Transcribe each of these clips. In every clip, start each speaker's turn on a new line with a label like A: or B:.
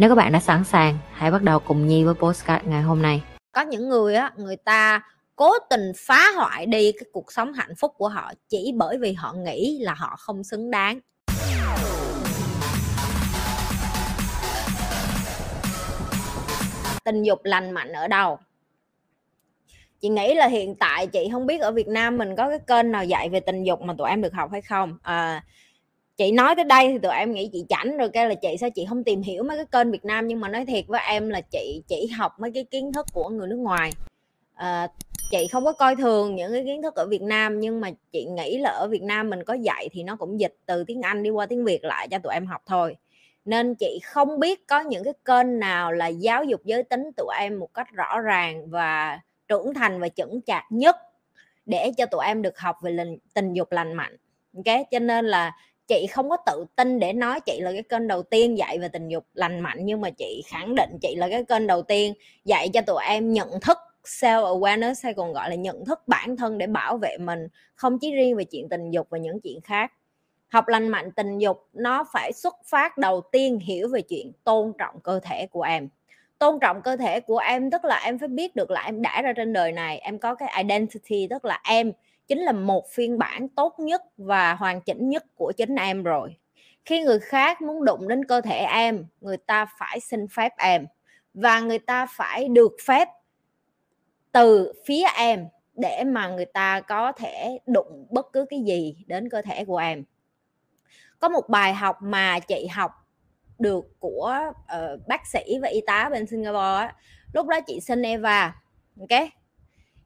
A: Nếu các bạn đã sẵn sàng, hãy bắt đầu cùng Nhi với postcard ngày hôm nay.
B: Có những người á, người ta cố tình phá hoại đi cái cuộc sống hạnh phúc của họ chỉ bởi vì họ nghĩ là họ không xứng đáng. Tình dục lành mạnh ở đâu? chị nghĩ là hiện tại chị không biết ở Việt Nam mình có cái kênh nào dạy về tình dục mà tụi em được học hay không à, chị nói tới đây thì tụi em nghĩ chị chảnh rồi cái là chị sao chị không tìm hiểu mấy cái kênh Việt Nam? Nhưng mà nói thiệt với em là chị chỉ học mấy cái kiến thức của người nước ngoài. À, chị không có coi thường những cái kiến thức ở Việt Nam nhưng mà chị nghĩ là ở Việt Nam mình có dạy thì nó cũng dịch từ tiếng Anh đi qua tiếng Việt lại cho tụi em học thôi. Nên chị không biết có những cái kênh nào là giáo dục giới tính tụi em một cách rõ ràng và trưởng thành và chững chạc nhất để cho tụi em được học về tình dục lành mạnh. Ok? Cho nên là chị không có tự tin để nói chị là cái kênh đầu tiên dạy về tình dục lành mạnh, nhưng mà chị khẳng định chị là cái kênh đầu tiên dạy cho tụi em nhận thức self awareness hay còn gọi là nhận thức bản thân để bảo vệ mình, không chỉ riêng về chuyện tình dục và những chuyện khác. Học lành mạnh tình dục, nó phải xuất phát đầu tiên hiểu về chuyện tôn trọng cơ thể của em. Tôn trọng cơ thể của em tức là em phải biết được là em đã ra trên đời này, em có cái identity tức là em chính là một phiên bản tốt nhất và hoàn chỉnh nhất của chính em rồi. Khi người khác muốn đụng đến cơ thể em người ta phải xin phép em và người ta phải được phép từ phía em để mà người ta có thể đụng bất cứ cái gì đến cơ thể của em. Có một bài học mà chị học được của uh, bác sĩ và y tá bên Singapore á lúc đó chị sinh Eva ok?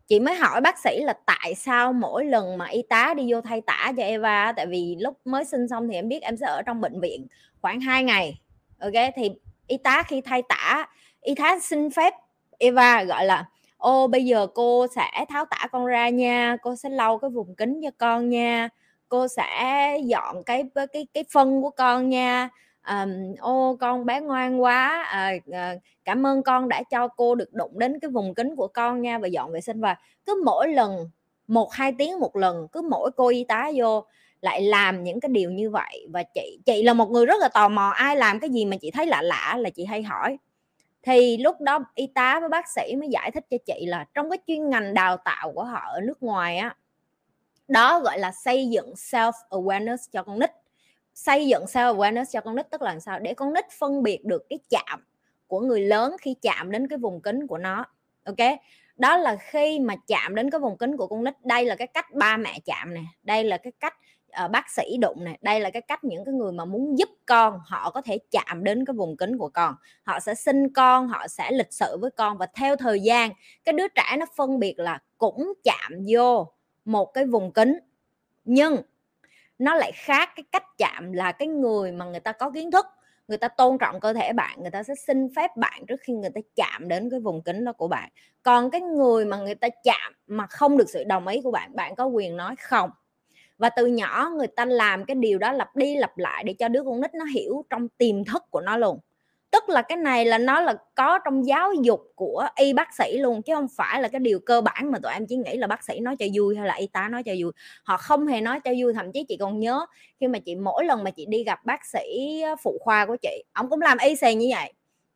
B: Chị mới hỏi bác sĩ là tại sao mỗi lần mà y tá đi vô thay tả cho Eva tại vì lúc mới sinh xong thì em biết em sẽ ở trong bệnh viện khoảng 2 ngày, ok? Thì y tá khi thay tả, y tá xin phép Eva gọi là, ô, bây giờ cô sẽ tháo tả con ra nha, cô sẽ lau cái vùng kính cho con nha, cô sẽ dọn cái cái cái phân của con nha ô con bé ngoan quá à, à, cảm ơn con đã cho cô được đụng đến cái vùng kính của con nha và dọn vệ sinh. Và cứ mỗi lần một hai tiếng một lần cứ mỗi cô y tá vô lại làm những cái điều như vậy. Và chị chị là một người rất là tò mò ai làm cái gì mà chị thấy lạ lạ là chị hay hỏi. Thì lúc đó y tá với bác sĩ mới giải thích cho chị là trong cái chuyên ngành đào tạo của họ ở nước ngoài á đó gọi là xây dựng self awareness cho con nít xây dựng sao awareness cho con nít tức là làm sao để con nít phân biệt được cái chạm của người lớn khi chạm đến cái vùng kính của nó ok? Đó là khi mà chạm đến cái vùng kính của con nít đây là cái cách ba mẹ chạm nè đây là cái cách uh, bác sĩ đụng nè đây là cái cách những cái người mà muốn giúp con họ có thể chạm đến cái vùng kính của con. Họ sẽ sinh con họ sẽ lịch sự với con và theo thời gian cái đứa trẻ nó phân biệt là cũng chạm vô một cái vùng kính nhưng nó lại khác cái cách chạm là cái người mà người ta có kiến thức, người ta tôn trọng cơ thể bạn, người ta sẽ xin phép bạn trước khi người ta chạm đến cái vùng kính đó của bạn. Còn cái người mà người ta chạm mà không được sự đồng ý của bạn bạn có quyền nói không? Và từ nhỏ người ta làm cái điều đó lặp đi lặp lại để cho đứa con nít nó hiểu trong tiềm thức của nó luôn tức là cái này là nó là có trong giáo dục của y bác sĩ luôn chứ không phải là cái điều cơ bản mà tụi em chỉ nghĩ là bác sĩ nói cho vui hay là y tá nói cho vui. Họ không hề nói cho vui thậm chí chị còn nhớ khi mà chị mỗi lần mà chị đi gặp bác sĩ phụ khoa của chị ông cũng làm y xì như vậy.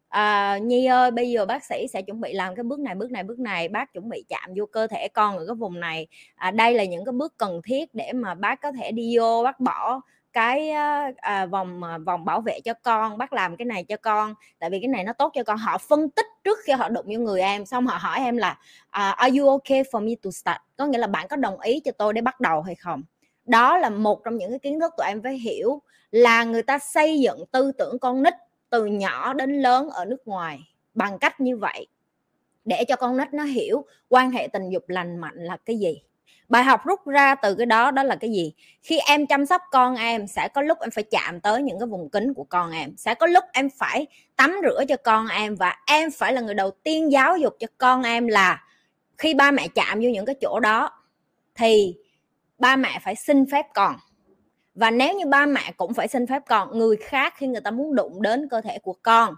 B: À, nhi ơi bây giờ bác sĩ sẽ chuẩn bị làm cái bước này bước này bước này bác chuẩn bị chạm vô cơ thể con ở cái vùng này. À, đây là những cái bước cần thiết để mà bác có thể đi vô bác bỏ cái à, vòng à, vòng bảo vệ cho con bác làm cái này cho con. Tại vì cái này nó tốt cho con. Họ phân tích trước khi họ đụng vô người em xong họ hỏi em là uh, are you okay for me to start? Có nghĩa là bạn có đồng ý cho tôi để bắt đầu hay không? Đó là một trong những cái kiến thức tụi em phải hiểu là người ta xây dựng tư tưởng con nít từ nhỏ đến lớn ở nước ngoài bằng cách như vậy để cho con nít nó hiểu quan hệ tình dục lành mạnh là cái gì bài học rút ra từ cái đó đó là cái gì? Khi em chăm sóc con em, sẽ có lúc em phải chạm tới những cái vùng kính của con em. Sẽ có lúc em phải tắm rửa cho con em và em phải là người đầu tiên giáo dục cho con em là khi ba mẹ chạm vô những cái chỗ đó thì ba mẹ phải xin phép con. Và nếu như ba mẹ cũng phải xin phép con, người khác khi người ta muốn đụng đến cơ thể của con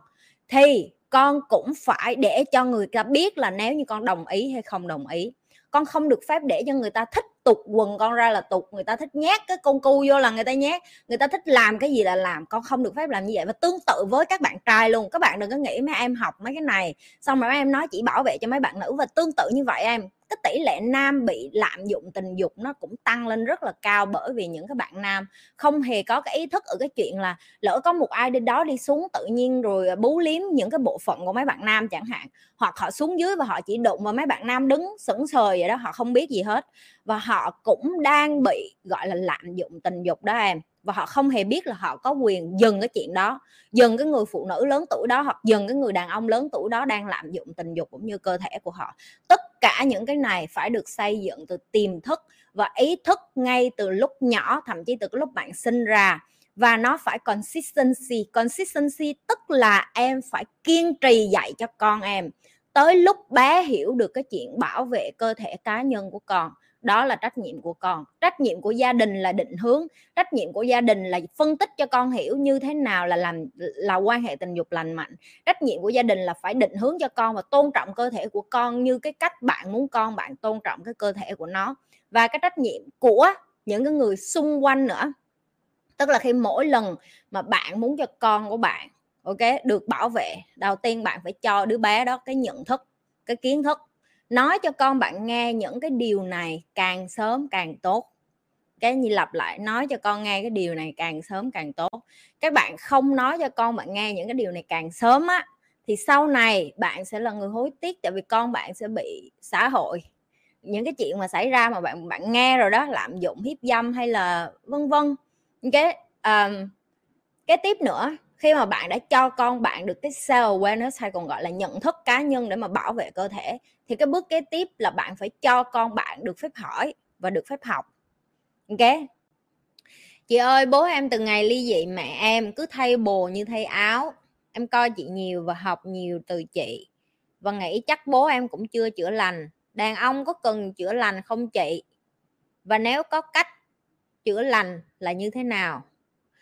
B: thì con cũng phải để cho người ta biết là nếu như con đồng ý hay không đồng ý con không được phép để cho người ta thích tục quần con ra là tục, người ta thích nhét cái con cu vô là người ta nhét người ta thích làm cái gì là làm, con không được phép làm như vậy. Và tương tự với các bạn trai luôn, các bạn đừng có nghĩ mấy em học mấy cái này, xong rồi mấy em nói chỉ bảo vệ cho mấy bạn nữ và tương tự như vậy em cái tỷ lệ nam bị lạm dụng tình dục nó cũng tăng lên rất là cao bởi vì những cái bạn nam không hề có cái ý thức ở cái chuyện là lỡ có một ai đi đó đi xuống tự nhiên rồi à, bú liếm những cái bộ phận của mấy bạn nam chẳng hạn, hoặc họ xuống dưới và họ chỉ đụng vào mấy bạn nam đứng sững sờ vậy đó, họ không biết gì hết. Và họ cũng đang bị, gọi là, lạm dụng tình dục đó em và họ không hề biết là họ có quyền dừng cái chuyện đó. Dừng cái người phụ nữ lớn tuổi đó hoặc dừng cái người đàn ông lớn tuổi đó đang lạm dụng tình dục cũng như cơ thể của họ. Tất cả những cái này phải được xây dựng từ tiềm thức và ý thức ngay từ lúc nhỏ, thậm chí từ lúc bạn sinh ra. Và nó phải consistency. Consistency tức là em phải kiên trì dạy cho con em. Tới lúc bé hiểu được cái chuyện bảo vệ cơ thể cá nhân của con đó là trách nhiệm của con. Trách nhiệm của gia đình là định hướng. Trách nhiệm của gia đình là phân tích cho con hiểu như thế nào là làm, là quan hệ tình dục lành mạnh. Trách nhiệm của gia đình là phải định hướng cho con và tôn trọng cơ thể của con như cái cách bạn muốn con, bạn tôn trọng cái cơ thể của nó. Và cái trách nhiệm của những cái người xung quanh nữa. Tức là khi mỗi lần mà bạn muốn cho con của bạn, ok, được bảo vệ, đầu tiên bạn phải cho đứa bé đó cái nhận thức, cái kiến thức nói cho con bạn nghe những cái điều này càng sớm càng tốt. Cái như lặp lại nói cho con nghe cái điều này càng sớm càng tốt. Các bạn không nói cho con bạn nghe những cái điều này càng sớm á thì sau này bạn sẽ là người hối tiếc tại vì con bạn sẽ bị xã hội. Những cái chuyện mà xảy ra mà bạn bạn nghe rồi đó lạm dụng hiếp dâm hay là vân vân. Cái um, cái tiếp nữa khi mà bạn đã cho con bạn được cái self awareness hay còn gọi là nhận thức cá nhân để mà bảo vệ cơ thể, thì cái bước kế tiếp là bạn phải cho con bạn được phép hỏi và được phép học. Ok? Chị ơi, bố em từ ngày ly dị mẹ em, cứ thay bồ như thay áo. Em coi chị nhiều và học nhiều từ chị. Và nghĩ chắc bố em cũng chưa chữa lành. Đàn ông có cần chữa lành không chị? Và nếu có cách chữa lành là như thế nào?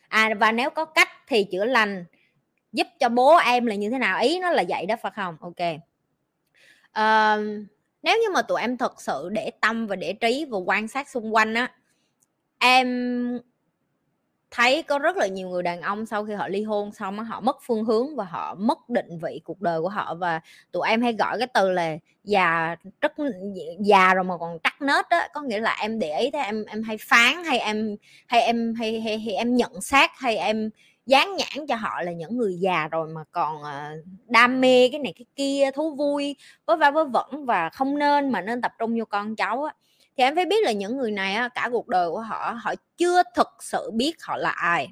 B: À và nếu có cách thì chữa lành giúp cho bố em là như thế nào ý nó là vậy đó phải không? Ok. Uh, nếu như mà tụi em thật sự để tâm và để trí và quan sát xung quanh á em thấy có rất là nhiều người đàn ông sau khi họ ly hôn xong họ mất phương hướng và họ mất định vị cuộc đời của họ và tụi em hay gọi cái từ là già rất già rồi mà còn trắc nết á có nghĩa là em để ý thế em em hay phán hay em hay em hay, hay, hay em nhận xét hay em dán nhãn cho họ là những người già rồi mà còn đam mê cái này cái kia thú vui vớ va vớ vẩn và không nên mà nên tập trung vô con cháu á. Thì em phải biết là những người này á, cả cuộc đời của họ họ chưa thực sự biết họ là ai.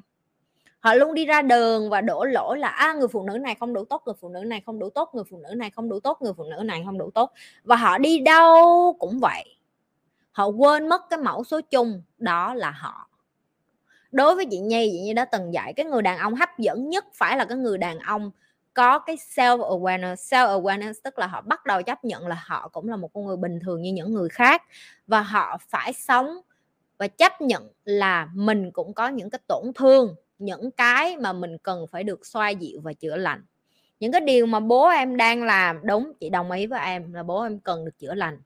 B: Họ luôn đi ra đường và đổ lỗi là à, người phụ nữ này không đủ tốt người phụ nữ này không đủ tốt người phụ nữ này không đủ tốt người phụ nữ này không đủ tốt. Và họ đi đâu cũng vậy. Họ quên mất cái mẫu số chung đó là họ đối với chị nhi chị nhi đã từng dạy, cái người đàn ông hấp dẫn nhất phải là cái người đàn ông có cái self awareness. Self awareness tức là họ bắt đầu chấp nhận là họ cũng là một con người bình thường như những người khác và họ phải sống và chấp nhận là mình cũng có những cái tổn thương, những cái mà mình cần phải được xoa dịu và chữa lành. Những cái điều mà bố em đang làm, đúng, chị đồng ý với em là bố em cần được chữa lành.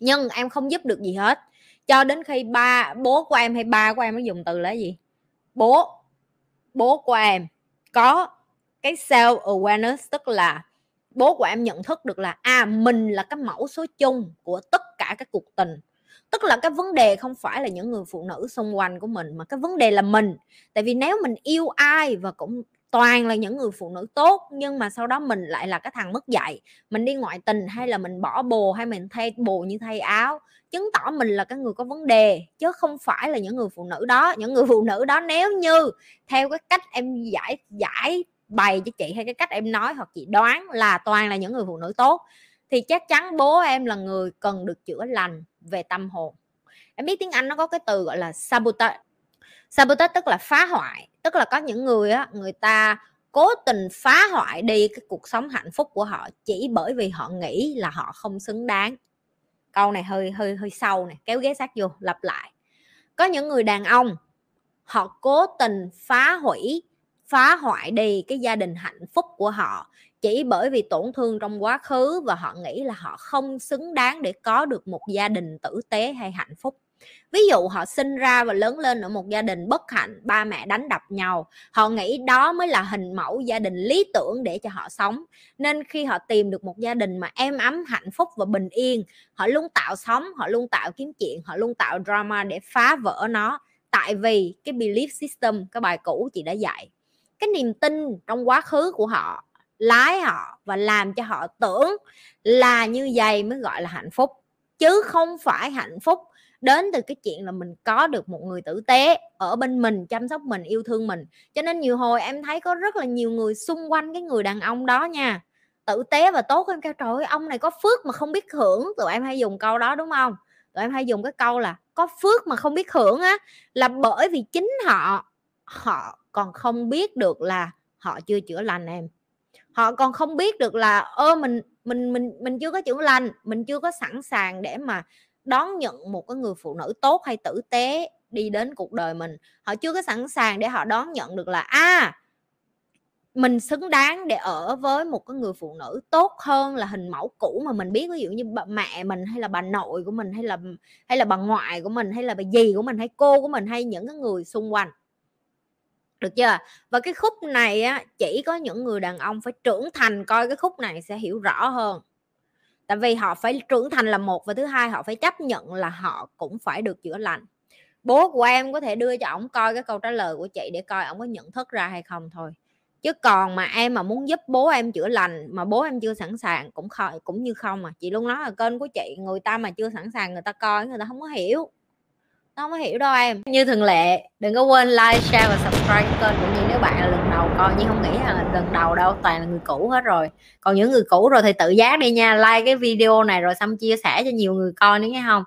B: Nhưng em không giúp được gì hết cho đến khi ba, bố của em hay ba của em nó dùng từ là gì? Bố bố của em có cái self awareness, tức là bố của em nhận thức được là à mình là cái mẫu số chung của tất cả các cuộc tình. Tức là cái vấn đề không phải là những người phụ nữ xung quanh của mình, mà cái vấn đề là mình. Tại vì nếu mình yêu ai và cũng toàn là những người phụ nữ tốt, nhưng mà sau đó mình lại là cái thằng mất dạy. Mình đi ngoại tình hay là mình bỏ bồ hay mình thay bồ như thay áo, chứng tỏ mình là cái người có vấn đề, chứ không phải là những người phụ nữ đó. Những người phụ nữ đó nếu như theo cái cách em giải giải bày cho chị hay cái cách em nói hoặc chị đoán là toàn là những người phụ nữ tốt, thì chắc chắn bố em là người cần được chữa lành về tâm hồn. Em biết tiếng anh nó có cái từ gọi là sabotage sabotage tức là phá hoại, tức là có những người á, người ta cố tình phá hoại đi cái cuộc sống hạnh phúc của họ chỉ bởi vì họ nghĩ là họ không xứng đáng. Câu này hơi hơi hơi sâu này kéo ghế sát vô, lặp lại. Có những người đàn ông, họ cố tình phá hủy, phá hoại đi cái gia đình hạnh phúc của họ chỉ bởi vì tổn thương trong quá khứ và họ nghĩ là họ không xứng đáng để có được một gia đình tử tế hay hạnh phúc ví dụ họ sinh ra và lớn lên ở một gia đình bất hạnh, ba mẹ đánh đập nhau, họ nghĩ đó mới là hình mẫu gia đình lý tưởng để cho họ sống. Nên khi họ tìm được một gia đình mà êm ấm, hạnh phúc và bình yên, họ luôn tạo sóng, họ luôn tạo kiếm chuyện, họ luôn tạo drama để phá vỡ nó. Tại vì cái belief system, cái bài cũ chị đã dạy, cái niềm tin trong quá khứ của họ, lái họ và làm cho họ tưởng là như vậy mới gọi là hạnh phúc. Chứ không phải hạnh phúc đến từ cái chuyện là mình có được một người tử tế ở bên mình, chăm sóc mình, yêu thương mình. Cho nên nhiều hồi em thấy có rất là nhiều người xung quanh cái người đàn ông đó nha, tử tế và tốt em kêu trời ơi, ông này có phước mà không biết hưởng. Tụi em hay dùng câu đó, đúng không? Tụi em hay dùng cái câu là có phước mà không biết hưởng á, là bởi vì chính họ họ còn không biết được là họ chưa chữa lành em. Họ còn không biết được là, ơ, mình mình mình mình chưa có chữa lành, mình chưa có sẵn sàng để mà đón nhận một cái người phụ nữ tốt hay tử tế đi đến cuộc đời mình. Họ chưa có sẵn sàng để họ đón nhận được là a à, mình xứng đáng để ở với một cái người phụ nữ tốt hơn là hình mẫu cũ mà mình biết. Ví dụ như bà mẹ mình hay là bà nội của mình hay là hay là bà ngoại của mình hay là bà dì của mình hay cô của mình hay những cái người xung quanh. Được chưa? Và cái khúc này á chỉ có những người đàn ông phải trưởng thành coi cái khúc này sẽ hiểu rõ hơn tại vì họ phải trưởng thành là một và thứ hai họ phải chấp nhận là họ cũng phải được chữa lành. Bố của em có thể đưa cho ổng coi cái câu trả lời của chị để coi ổng có nhận thức ra hay không thôi. Chứ còn mà em mà muốn giúp bố em chữa lành mà bố em chưa sẵn sàng cũng khỏi cũng như không mà chị luôn nói là kênh của chị, người ta mà chưa sẵn sàng người ta coi, người ta không có hiểu nó không có hiểu đâu em. Như thường lệ, đừng có quên like, share và subscribe kênh cũng như nếu bạn là lần đầu. Coi nhưng không nghĩ là lần đầu đâu, toàn là người cũ hết rồi. Còn những người cũ rồi thì tự giác đi nha. Like cái video này rồi xong chia sẻ cho nhiều người coi nữa nghe không?